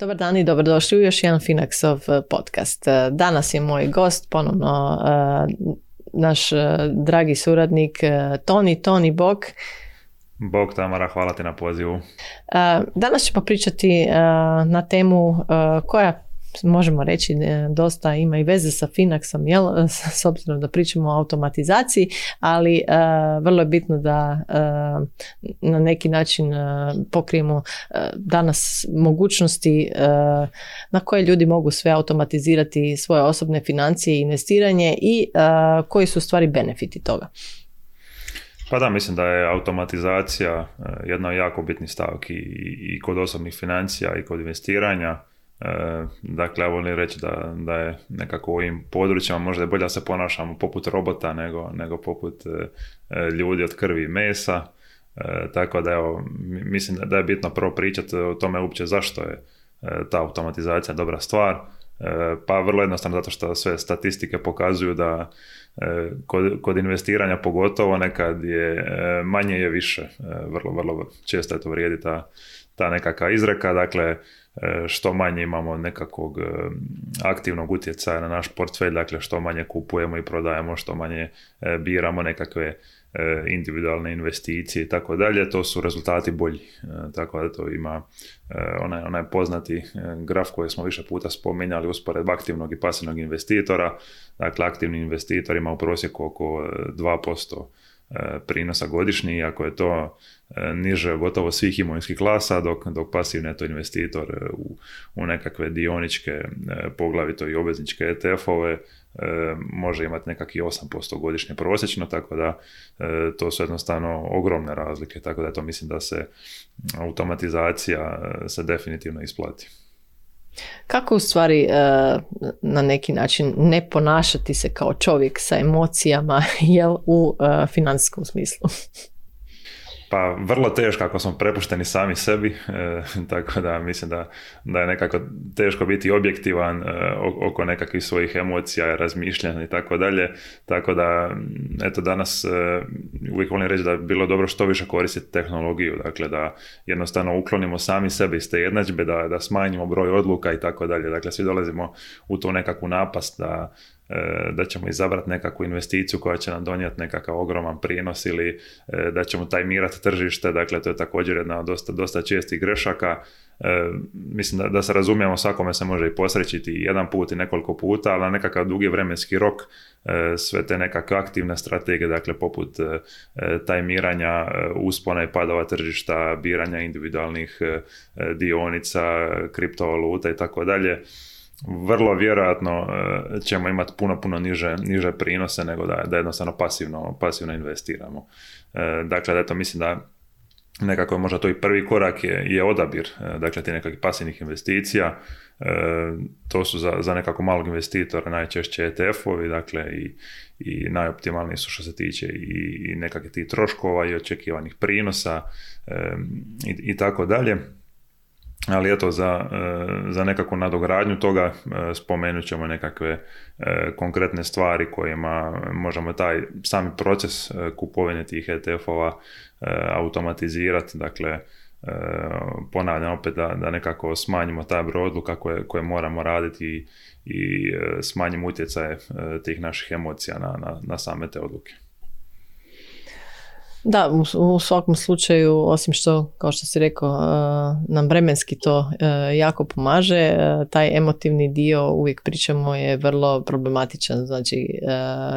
Dobar dan i dobrodošli u još jedan Finaxov eh, podcast. Eh, danas je moj gost, ponovno eh, naš dragi suradnik Toni, Toni Bok. Bog Tamara, hvala ti na pozivu. Danas ćemo pričati na temu koja možemo reći e, dosta ima i veze sa Finaxom, jel? s obzirom da pričamo o automatizaciji, ali e, vrlo je bitno da e, na neki način pokrijemo danas mogućnosti na koje ljudi mogu sve automatizirati svoje osobne financije i investiranje i koji su stvari benefiti toga. Pa da, mislim da je automatizacija jedna jako bitnih stavki i kod osobnih financija i kod investiranja E, dakle, ja volim reći da, da je nekako u ovim područjima možda je bolje da se ponašamo poput robota nego, nego poput e, e, ljudi od krvi i mesa. tako da evo, mislim da je bitno prvo pričati o tome uopće zašto je ta automatizacija dobra stvar. Pa vrlo jednostavno zato što sve statistike pokazuju da kod, kod investiranja pogotovo nekad je manje je više. Vrlo, vrlo često je to vrijedi ta, ta nekakva izreka. Dakle, što manje imamo nekakvog e, aktivnog utjecaja na naš portfelj, dakle što manje kupujemo i prodajemo, što manje e, biramo nekakve individualne investicije i tako dalje, to su rezultati bolji. Tako da to ima onaj, onaj poznati graf koji smo više puta spominjali uspored aktivnog i pasivnog investitora. Dakle, aktivni investitor ima u prosjeku oko 2% prinosa godišnji, iako je to e, niže gotovo svih imovinskih klasa, dok, dok pasivni neto investitor e, u, u nekakve dioničke, poglavito i obvezničke ETF-ove, može imati nekakvih 8% godišnje prosječno, tako da to su jednostavno ogromne razlike, tako da to mislim da se automatizacija se definitivno isplati. Kako u stvari e, na neki način ne ponašati se kao čovjek sa emocijama jel, u e, financijskom smislu? Pa vrlo teško ako smo prepušteni sami sebi, e, tako da mislim da, da je nekako teško biti objektivan e, oko nekakvih svojih emocija, razmišljanja i tako dalje. Tako da, eto danas e, uvijek volim reći da bi bilo dobro što više koristiti tehnologiju, dakle da jednostavno uklonimo sami sebi iz te jednadžbe, da, da smanjimo broj odluka i tako dalje. Dakle, svi dolazimo u tu nekakvu napast da da ćemo izabrati nekakvu investiciju koja će nam donijeti nekakav ogroman prinos ili e, da ćemo tajmirati tržište, dakle to je također jedna od dosta, dosta čestih grešaka. E, mislim da, da se razumijemo, svakome se može i posrećiti jedan put i nekoliko puta, ali na nekakav dugi vremenski rok sve te nekakve aktivne strategije, dakle poput tajmiranja uspona i padova tržišta, biranja individualnih dionica, kriptovaluta i tako dalje, vrlo vjerojatno e, ćemo imati puno, puno niže, niže prinose nego da, da jednostavno pasivno, pasivno investiramo. E, dakle, da to mislim da nekako možda to i prvi korak je, je odabir, e, dakle, ti nekakvih pasivnih investicija, to su za, za nekako malog investitora najčešće ETF-ovi, dakle, i, i najoptimalniji su što se tiče i, i nekakvih tih troškova i očekivanih prinosa i, i tako dalje ali eto za, e, za nekakvu nadogradnju toga e, spomenut ćemo nekakve e, konkretne stvari kojima možemo taj sami proces kupovine tih ETF-ova automatizirati, dakle ponavljam opet da, da nekako smanjimo taj broj odluka koje, koje moramo raditi i, i smanjimo utjecaje tih naših emocija na, na, na same te odluke. Da, u, svakom slučaju, osim što, kao što si rekao, uh, nam vremenski to uh, jako pomaže, uh, taj emotivni dio uvijek pričamo je vrlo problematičan. Znači,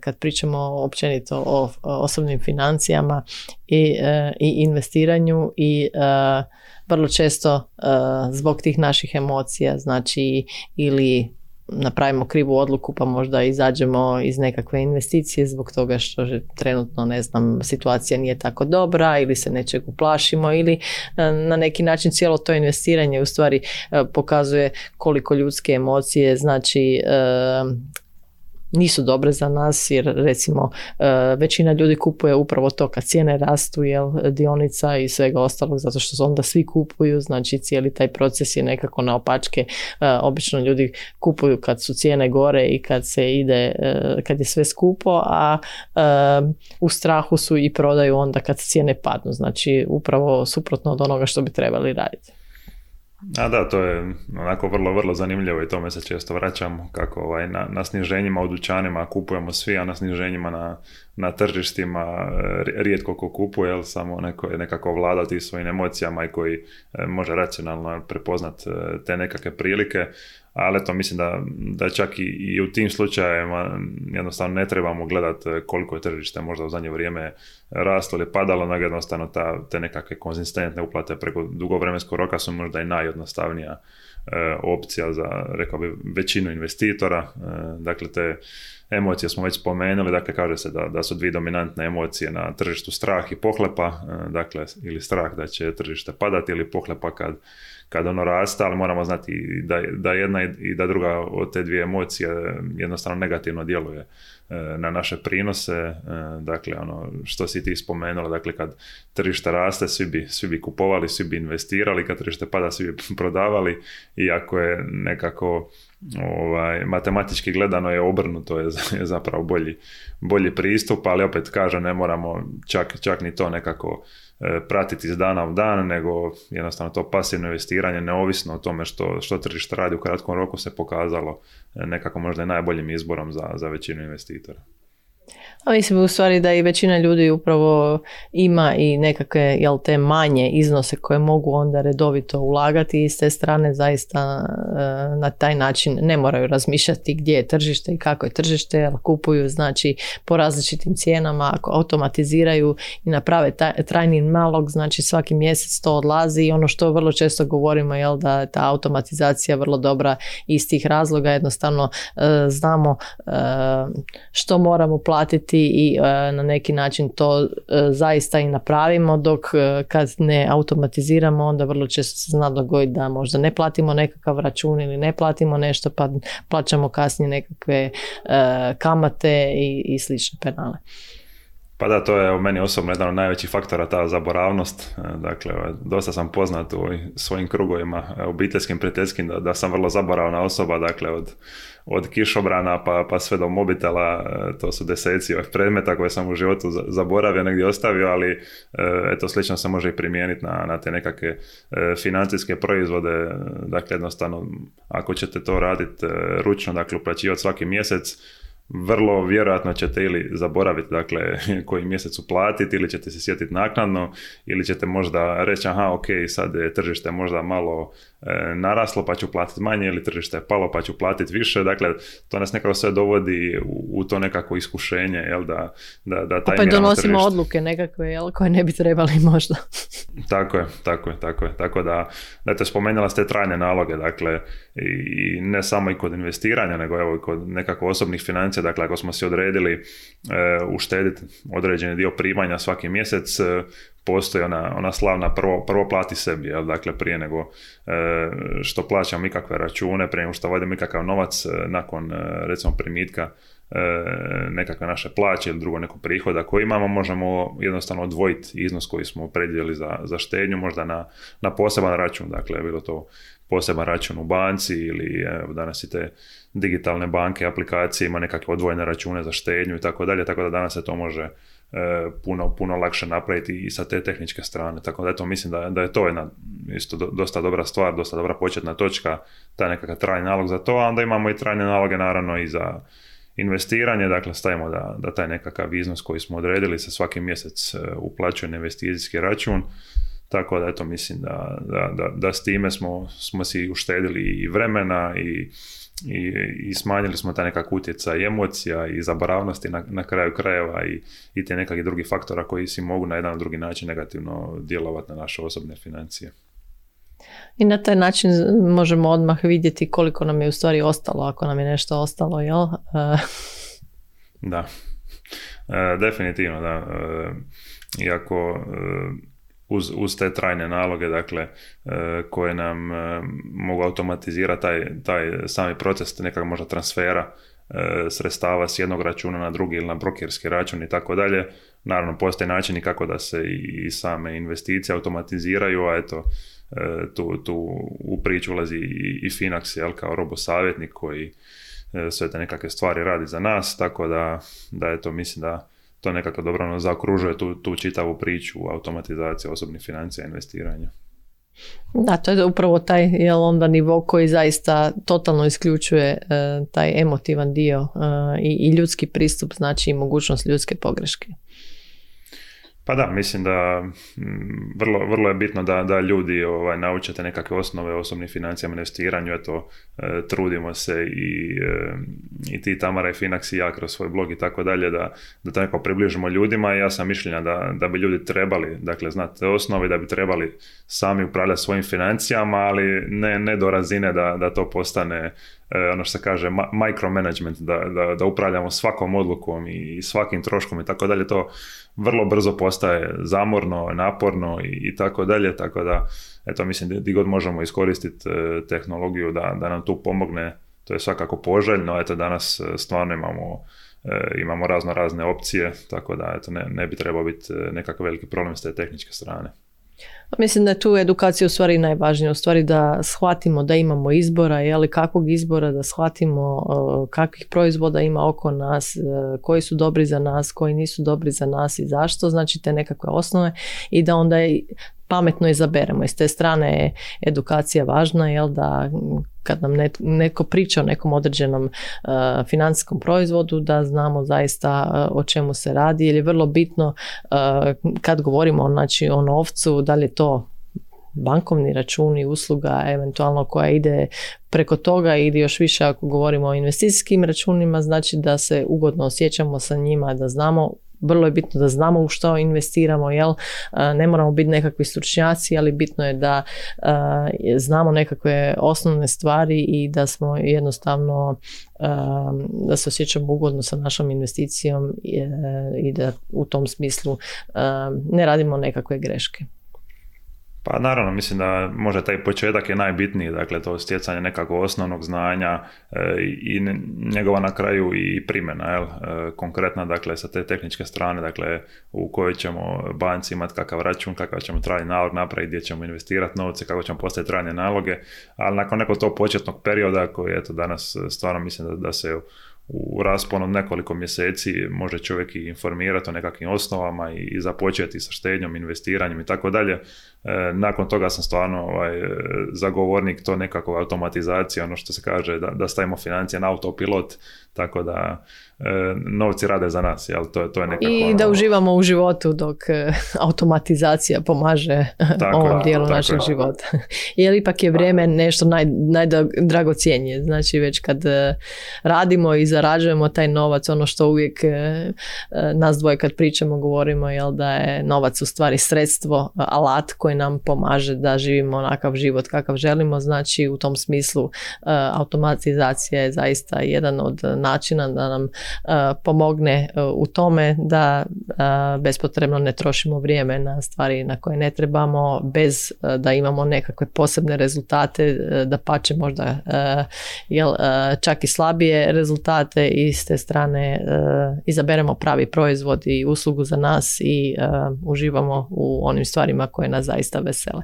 kad pričamo općenito o osobnim financijama i, i investiranju i vrlo često zbog tih naših emocija, znači ili napravimo krivu odluku pa možda izađemo iz nekakve investicije zbog toga što trenutno ne znam situacija nije tako dobra ili se nečeg uplašimo ili e, na neki način cijelo to investiranje u stvari e, pokazuje koliko ljudske emocije znači e, nisu dobre za nas jer recimo većina ljudi kupuje upravo to kad cijene rastu jel, dionica i svega ostalog zato što onda svi kupuju, znači cijeli taj proces je nekako na opačke. Obično ljudi kupuju kad su cijene gore i kad se ide, kad je sve skupo, a u strahu su i prodaju onda kad cijene padnu. Znači upravo suprotno od onoga što bi trebali raditi. A da, to je onako vrlo, vrlo zanimljivo i tome se često vraćamo kako ovaj, na, na sniženjima u dućanima kupujemo svi, a na sniženjima na, na tržištima e, rijetko ko kupuje, jer samo neko je nekako vladati svojim emocijama i koji e, može racionalno prepoznat e, te nekakve prilike, ali to mislim da, da čak i, i u tim slučajevima jednostavno ne trebamo gledati koliko je tržište možda u zadnje vrijeme rastlo ili padalo, nego jednostavno ta, te nekakve konzistentne uplate preko dugovremenskog roka su možda i najjednostavnija opcija za, rekao bi, većinu investitora. Dakle, te emocije smo već spomenuli, dakle kaže se da, da su dvije dominantne emocije na tržištu strah i pohlepa, e, dakle ili strah da će tržište padati ili pohlepa kad kad ono raste, ali moramo znati da, da jedna i da druga od te dvije emocije jednostavno negativno djeluje e, na naše prinose, e, dakle ono što si ti spomenula, dakle kad tržište raste svi bi, svi bi kupovali, svi bi investirali, kad tržište pada svi bi prodavali i ako je nekako ovaj, matematički gledano je obrnuto je zapravo bolji, bolji pristup, ali opet kažem ne moramo čak, čak ni to nekako E, pratiti iz dana u dan, nego jednostavno to pasivno investiranje, neovisno o tome što, što tržište radi u kratkom roku, se pokazalo e, nekako možda i najboljim izborom za, za većinu investitora. A mislim u stvari da i većina ljudi upravo ima i nekakve jel, te manje iznose koje mogu onda redovito ulagati i s te strane zaista e, na taj način ne moraju razmišljati gdje je tržište i kako je tržište jer kupuju znači po različitim cijenama ako automatiziraju i naprave taj, trajni nalog znači svaki mjesec to odlazi i ono što vrlo često govorimo jel da ta automatizacija vrlo dobra iz tih razloga. Jednostavno e, znamo e, što moramo platiti i e, na neki način to e, zaista i napravimo dok e, kad ne automatiziramo onda vrlo često se zna dogoditi da možda ne platimo nekakav račun ili ne platimo nešto pa plaćamo kasnije nekakve kamate i, i slične penale. Pa da, to je u meni osobno jedan od najvećih faktora, ta zaboravnost. Dakle, dosta sam poznat u svojim krugovima obiteljskim, prijateljskim, da, da sam vrlo zaboravna osoba, dakle, od od kišobrana pa, pa sve do mobitela, e, to su deseci ovih predmeta koje sam u životu zaboravio, negdje ostavio, ali e, eto slično se može i primijeniti na, na te nekakve e, financijske proizvode, dakle jednostavno ako ćete to raditi ručno, dakle uplaćivati svaki mjesec, vrlo vjerojatno ćete ili zaboraviti dakle koji mjesec uplatiti ili ćete se sjetiti naknadno ili ćete možda reći aha ok sad je tržište možda malo e, naraslo pa ću platiti manje ili tržište je palo pa ću platiti više. Dakle to nas nekako sve dovodi u, to nekako iskušenje jel da, da, da taj donosimo odluke nekakve jel koje ne bi trebali možda. Tako je tako je tako je. Tako da te spomenula ste trajne naloge dakle i ne samo i kod investiranja nego evo i kod nekako osobnih financija dakle ako smo si odredili e, uštediti određeni dio primanja svaki mjesec, e, postoji ona, ona slavna prvo, prvo plati sebi, jel? dakle prije nego e, što plaćamo ikakve račune, prije nego što vodimo ikakav novac nakon recimo primitka nekakve naše plaće ili drugo neko prihoda koji imamo, možemo jednostavno odvojiti iznos koji smo predvidjeli za, za štednju, možda na, na poseban račun, dakle bilo to poseban račun u banci ili evo, danas i te digitalne banke, aplikacije, ima nekakve odvojene račune za štednju i tako dalje, tako da danas se to može e, puno, puno lakše napraviti i sa te tehničke strane. Tako da eto, mislim da, da je to jedna isto dosta dobra stvar, dosta dobra početna točka, taj nekakav trajni nalog za to, a onda imamo i trajne naloge naravno i za investiranje, dakle stavimo da, da taj nekakav iznos koji smo odredili se svaki mjesec e, uplaćuje na investicijski račun, tako da eto mislim da, da, da, da s time smo, smo si uštedili i vremena i i, i smanjili smo taj nekak utjecaj emocija i zaboravnosti na, na kraju krajeva i, i te nekakvih drugih faktora koji si mogu na jedan drugi način negativno djelovati na naše osobne financije. I na taj način možemo odmah vidjeti koliko nam je u stvari ostalo, ako nam je nešto ostalo, jel? E. da, e, definitivno, da. E, iako uz, uz te trajne naloge, dakle, koje nam mogu automatizirati taj, taj sami proces nekakvog možda transfera sredstava s jednog računa na drugi ili na brokerski račun i tako dalje. Naravno, postoje načini kako da se i same investicije automatiziraju, a eto, tu, tu u priču ulazi i, i Finax jel, kao robosavjetnik koji sve te nekakve stvari radi za nas, tako da, da eto, mislim da to nekako dobro ono, zaokružuje tu, tu čitavu priču automatizacije osobnih financija i investiranja. Da, to je upravo taj jel, onda nivo koji zaista totalno isključuje e, taj emotivan dio e, i, i ljudski pristup, znači i mogućnost ljudske pogreške. Pa da, mislim da mm, vrlo, vrlo je bitno da, da ljudi ovaj, naučate nekakve osnove osobnih financijama investiranju, eto, e, trudimo se i, e, i ti Tamara i Finax i ja kroz svoj blog i tako dalje, da, da to neko približimo ljudima i ja sam mišljenja da, da bi ljudi trebali, dakle, znati te osnove, da bi trebali sami upravljati svojim financijama, ali ne, ne do razine da, da to postane E, ono što se kaže micromanagement, da, da, da upravljamo svakom odlukom i svakim troškom i tako dalje, to vrlo brzo postaje zamorno, naporno i, i tako dalje, tako da eto mislim gdje god možemo iskoristiti e, tehnologiju da, da nam tu pomogne, to je svakako poželjno, eto danas e, stvarno imamo imamo razno razne opcije, tako da eto, ne, ne bi trebao biti nekakav veliki problem s te tehničke strane. Mislim da je tu edukacija u stvari najvažnija, u stvari da shvatimo da imamo izbora, li kakvog izbora, da shvatimo kakvih proizvoda ima oko nas, e, koji su dobri za nas, koji nisu dobri za nas i zašto, znači te nekakve osnove i da onda pametno izaberemo. I s te strane je edukacija važna, jel da kad nam neko priča o nekom određenom uh, financijskom proizvodu da znamo zaista uh, o čemu se radi jer je vrlo bitno uh, kad govorimo znači, o novcu da li je to bankovni račun i usluga eventualno koja ide preko toga ili još više ako govorimo o investicijskim računima znači da se ugodno osjećamo sa njima da znamo vrlo je bitno da znamo u što investiramo, jel? Ne moramo biti nekakvi stručnjaci, ali bitno je da znamo nekakve osnovne stvari i da smo jednostavno da se osjećamo ugodno sa našom investicijom i da u tom smislu ne radimo nekakve greške. Pa naravno, mislim da možda taj početak je najbitniji, dakle to stjecanje nekakvog osnovnog znanja e, i njegova na kraju i primjena, jel? E, konkretna dakle sa te tehničke strane, dakle u kojoj ćemo banci imati kakav račun, kakav ćemo trajni nalog napraviti, gdje ćemo investirati novce, kako ćemo postaviti trajne naloge, ali nakon nekog tog početnog perioda koji eto danas stvarno mislim da, da se u rasponu nekoliko mjeseci može čovjek i informirati o nekakvim osnovama i započeti sa štednjom, investiranjem i tako dalje. E, nakon toga sam stvarno ovaj, zagovornik to nekako automatizacije, ono što se kaže da, da stavimo financije na autopilot, tako da novci rade za nas, jel? To, to je nekako... I ono- da uživamo u životu dok e, automatizacija pomaže tako, ovom dijelu našeg života. Jer ipak je vrijeme nešto naj, najdragocijenije. Znači već kad radimo i zarađujemo taj novac, ono što uvijek nas dvoje kad pričamo govorimo, jel da je novac u stvari sredstvo, alat koji nam pomaže da živimo onakav život kakav želimo. Znači u tom smislu automatizacija je zaista jedan od načina da nam pomogne uh, u tome da bespotrebno ne trošimo vrijeme na stvari na koje ne trebamo bez da imamo nekakve posebne rezultate, da pače možda jel, čak i slabije rezultate i s te strane izaberemo pravi proizvod i uslugu za nas i uživamo u onim stvarima koje nas zaista vesele.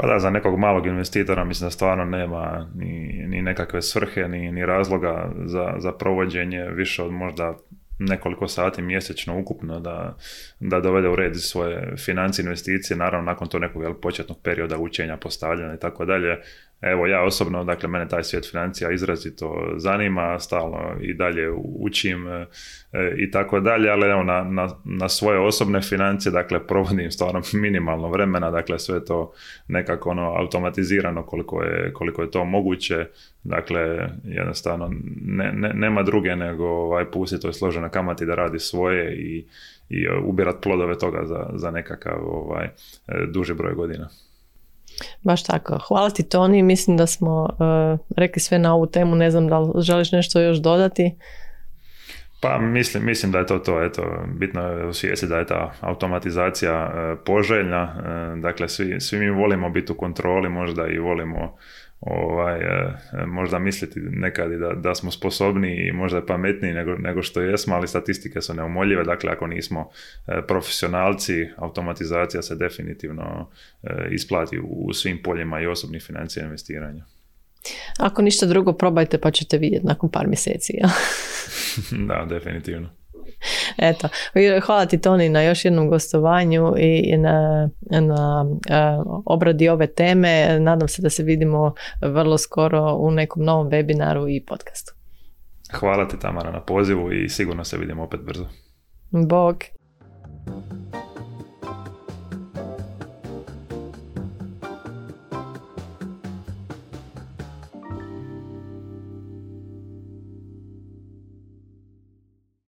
Pa da, za nekog malog investitora mislim da stvarno nema ni, ni nekakve svrhe, ni, ni razloga za, za provođenje više od možda nekoliko sati mjesečno ukupno da, da dovede u red svoje financije, investicije, naravno nakon to nekog jel, početnog perioda učenja, postavljanja i tako dalje, Evo ja osobno, dakle mene taj svijet financija izrazito zanima, stalno i dalje učim e, i tako dalje, ali evo na, na, na, svoje osobne financije, dakle provodim stvarno minimalno vremena, dakle sve to nekako ono automatizirano koliko je, koliko je to moguće, dakle jednostavno ne, ne, nema druge nego ovaj, pustiti toj složenoj kamati da radi svoje i, i ubirat plodove toga za, za nekakav ovaj, e, duži broj godina. Baš tako. Hvala ti Toni, mislim da smo uh, rekli sve na ovu temu, ne znam da li želiš nešto još dodati. Pa mislim, mislim da je to to, eto, bitno je u svijesti da je ta automatizacija uh, poželjna, uh, dakle svi, svi mi volimo biti u kontroli, možda i volimo ovaj, e, možda misliti nekad da, da smo sposobniji i možda pametniji nego, nego što jesmo, ali statistike su neumoljive, dakle ako nismo e, profesionalci, automatizacija se definitivno isplati u svim poljima i osobnih financija investiranja. Ako ništa drugo, probajte pa ćete vidjeti nakon par mjeseci. Ja? da, definitivno. Eto, hvala ti Toni na još jednom gostovanju i na, na obradi ove teme. Nadam se da se vidimo vrlo skoro u nekom novom webinaru i podcastu. Hvala ti Tamara na pozivu i sigurno se vidimo opet brzo. Bog.